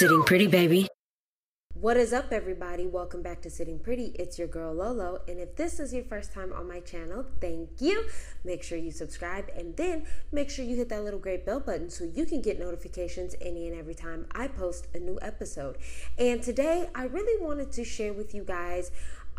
Sitting pretty, baby. What is up, everybody? Welcome back to Sitting Pretty. It's your girl Lolo. And if this is your first time on my channel, thank you. Make sure you subscribe and then make sure you hit that little gray bell button so you can get notifications any and every time I post a new episode. And today, I really wanted to share with you guys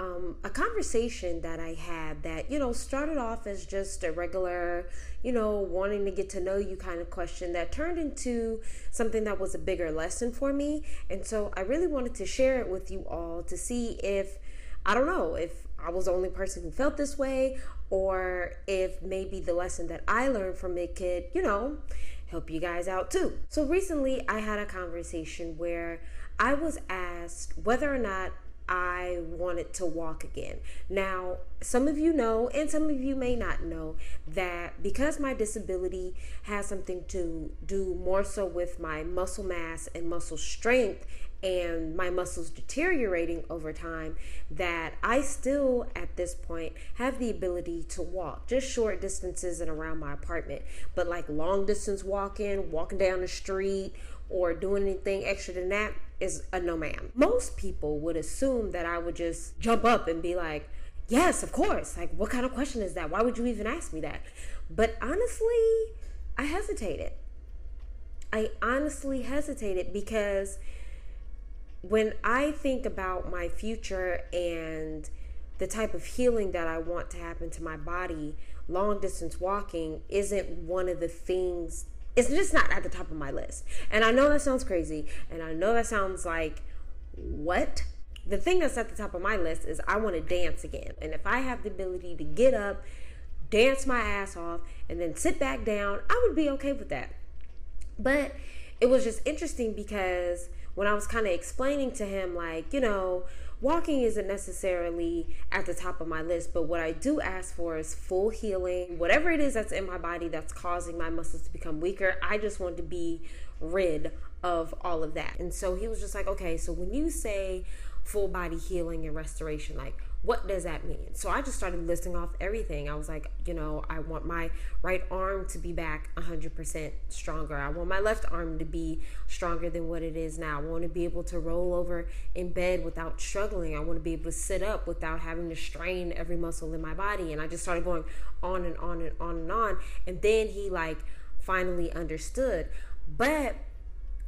um, a conversation that I had that, you know, started off as just a regular, you know, wanting to get to know you kind of question that turned into something that was a bigger lesson for me. And so I really wanted to share it with you all to see if, I don't know, if I was the only person who felt this way or if maybe the lesson that I learned from it could, you know, help you guys out too. So recently I had a conversation where I was asked whether or not I wanted to walk again. Now, some of you know, and some of you may not know, that because my disability has something to do more so with my muscle mass and muscle strength and my muscles deteriorating over time, that I still at this point have the ability to walk just short distances and around my apartment. But like long distance walking, walking down the street, or doing anything extra than that is a no ma'am. Most people would assume that I would just jump up and be like, yes, of course. Like, what kind of question is that? Why would you even ask me that? But honestly, I hesitated. I honestly hesitated because when I think about my future and the type of healing that I want to happen to my body, long distance walking isn't one of the things it's just not at the top of my list. And I know that sounds crazy, and I know that sounds like what? The thing that's at the top of my list is I want to dance again. And if I have the ability to get up, dance my ass off, and then sit back down, I would be okay with that. But it was just interesting because when I was kind of explaining to him, like, you know, walking isn't necessarily at the top of my list, but what I do ask for is full healing. Whatever it is that's in my body that's causing my muscles to become weaker, I just want to be rid of all of that. And so he was just like, okay, so when you say full body healing and restoration, like, what does that mean? So I just started listing off everything. I was like, you know, I want my right arm to be back 100% stronger. I want my left arm to be stronger than what it is now. I want to be able to roll over in bed without struggling. I want to be able to sit up without having to strain every muscle in my body. And I just started going on and on and on and on. And then he like finally understood. But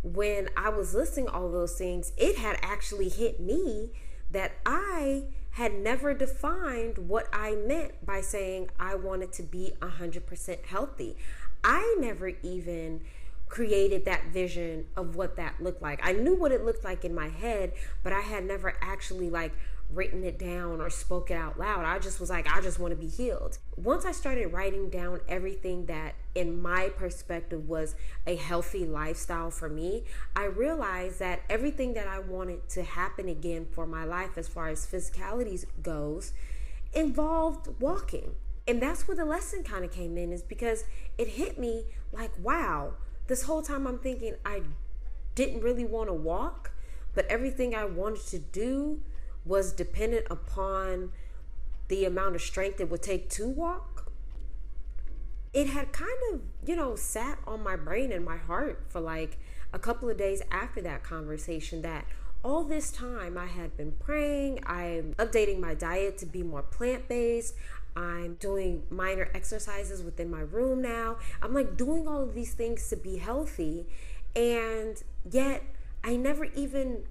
when I was listing all those things, it had actually hit me that I had never defined what I meant by saying I wanted to be 100% healthy. I never even created that vision of what that looked like. I knew what it looked like in my head, but I had never actually like written it down or spoke it out loud. I just was like, I just want to be healed. Once I started writing down everything that, in my perspective, was a healthy lifestyle for me, I realized that everything that I wanted to happen again for my life, as far as physicalities goes, involved walking. And that's where the lesson kind of came in, is because it hit me like, wow, this whole time I'm thinking I didn't really want to walk, but everything I wanted to do was dependent upon the amount of strength it would take to walk, it had kind of, you know, sat on my brain and my heart for like a couple of days after that conversation that all this time I had been praying, I'm updating my diet to be more plant based. I'm doing minor exercises within my room now. I'm like doing all of these things to be healthy. And yet, I never even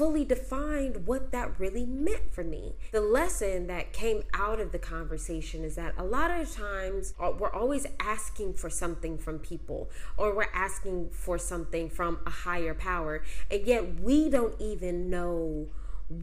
fully defined what that really meant for me. The lesson that came out of the conversation is that a lot of times uh, we're always asking for something from people or we're asking for something from a higher power, and yet we don't even know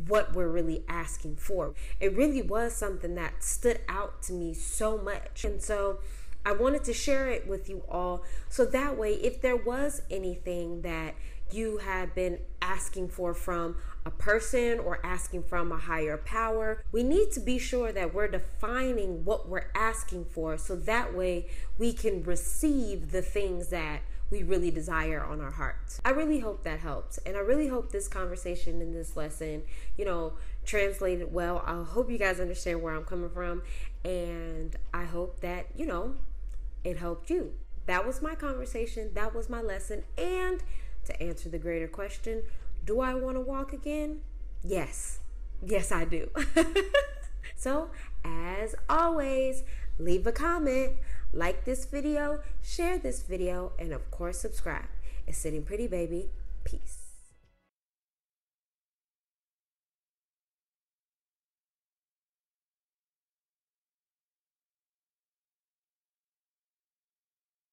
what we're really asking for. It really was something that stood out to me so much. And so I wanted to share it with you all so that way, if there was anything that you had been asking for from a person or asking from a higher power. We need to be sure that we're defining what we're asking for so that way we can receive the things that we really desire on our hearts. I really hope that helps. And I really hope this conversation and this lesson, you know, translated well. I hope you guys understand where I'm coming from. And I hope that, you know, it helped you. That was my conversation. That was my lesson. And to answer the greater question do I want to walk again? Yes. Yes, I do. so, as always, leave a comment, like this video, share this video, and of course, subscribe. It's Sitting Pretty Baby. Peace.